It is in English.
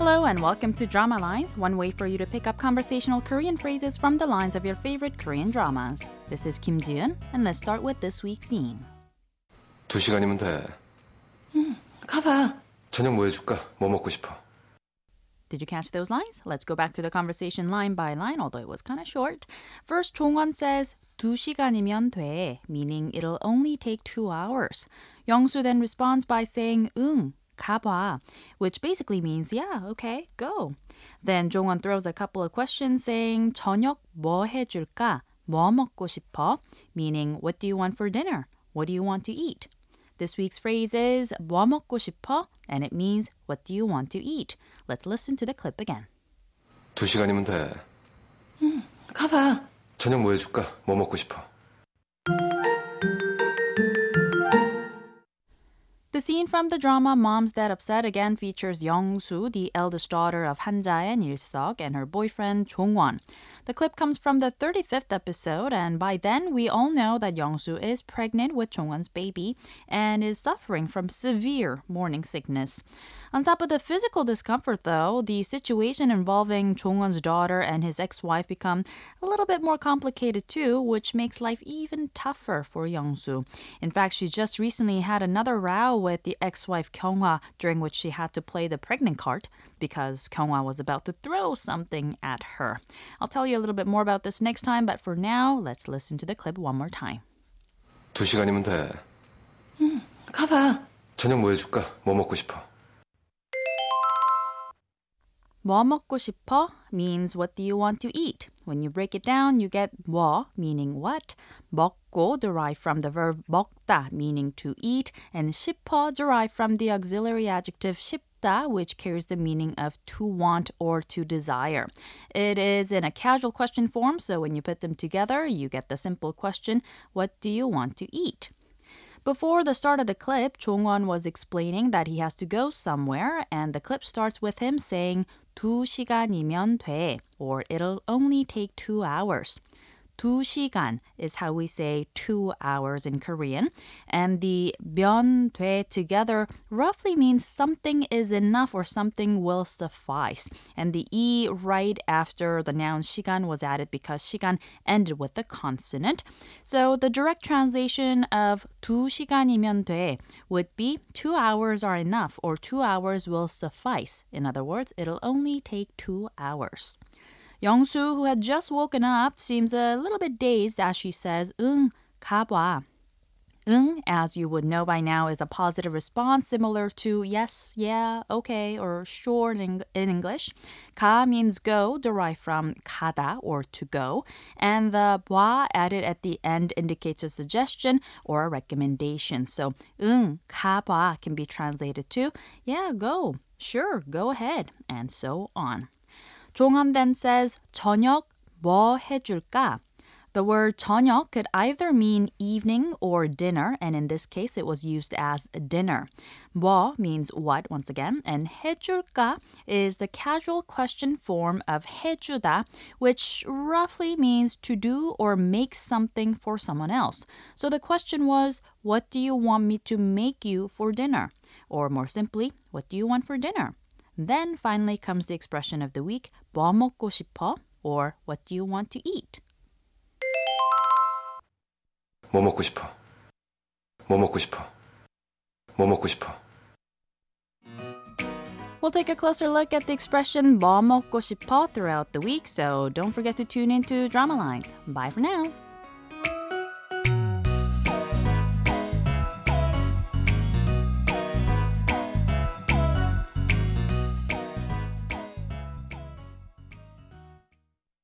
Hello and welcome to Drama Lines, one way for you to pick up conversational Korean phrases from the lines of your favorite Korean dramas. This is Kim Jiun, and let's start with this week's scene. 두 시간이면 돼. 가봐. 저녁 뭐 해줄까? 뭐 먹고 싶어? Did you catch those lines? Let's go back to the conversation line by line, although it was kind of short. First, 종원 says, 두 시간이면 돼, meaning it'll only take two hours. 영수 then responds by saying, 응, 가봐, which basically means, yeah, okay, go. Then 종원 throws a couple of questions saying, 저녁 뭐 해줄까? 뭐 먹고 싶어? Meaning, what do you want for dinner? What do you want to eat? This week's phrase is 뭐 먹고 싶어? And it means what do you want to eat? Let's listen to the clip again. 두 시간이면 돼. 가봐. 저녁 뭐 해줄까? 뭐 먹고 싶어? The scene from the drama Mom's Dead Upset again features Young-soo, the eldest daughter of Han-jae and Il-seok, and her boyfriend Jong-won. The clip comes from the 35th episode, and by then we all know that Young-soo is pregnant with Jong-won's baby and is suffering from severe morning sickness. On top of the physical discomfort, though, the situation involving Jong-won's daughter and his ex-wife become a little bit more complicated too, which makes life even tougher for Young-soo. In fact, she just recently had another row with the ex-wife Kyunghwa, during which she had to play the pregnant card because Kyunghwa was about to throw something at her. I'll tell you a little bit more about this next time, but for now, let's listen to the clip one more time. 두 시간이면 돼. 가봐. 저녁 뭐 해줄까? 뭐 먹고 싶어? 뭐 먹고 싶어 means what do you want to eat. When you break it down, you get 뭐 meaning what, 먹고 derived from the verb 먹다 meaning to eat, and 싶어 derived from the auxiliary adjective 싶 다 which carries the meaning of to want or to desire. It is in a casual question form, so when you put them together, you get the simple question, what do you want to eat? Before the start of the clip, Jongwon was explaining that he has to go somewhere, and the clip starts with him saying 두 시간이면 돼, or it'll only take two hours. 두 시간 is how we say two hours in Korean, and the 면 돼 together roughly means something is enough or something will suffice. And the e right after the noun 시간 was added because 시간 ended with the consonant. So the direct translation of 두 시간이면 돼 would be two hours are enough or two hours will suffice. In other words, it'll only take two hours. Young-soo, who had just woken up, seems a little bit dazed as she says, 응, 가봐. 응, as you would know by now, is a positive response similar to yes, yeah, okay, or sure in, in English. 가 means go, derived from 가다 or to go, and the 봐 added at the end indicates a suggestion or a recommendation. So 응, 가봐 can be translated to yeah, go, sure, go ahead, and so on. Jongwon then says, 저녁 뭐 해줄까? The word 저녁 could either mean evening or dinner, and in this case it was used as dinner. 뭐 means what once again, and 해줄까 is the casual question form of 해주다, which roughly means to do or make something for someone else. So the question was, what do you want me to make you for dinner? Or more simply, what do you want for dinner? Then finally comes the expression of the week, 뭐 먹고 싶어? Or what do you want to eat? 뭐 먹고 싶어? 뭐 먹고 싶어? 뭐 먹고 싶어? We'll take a closer look at the expression 뭐 먹고 싶어 throughout the week, so don't forget to tune into Drama Lines. Bye for now.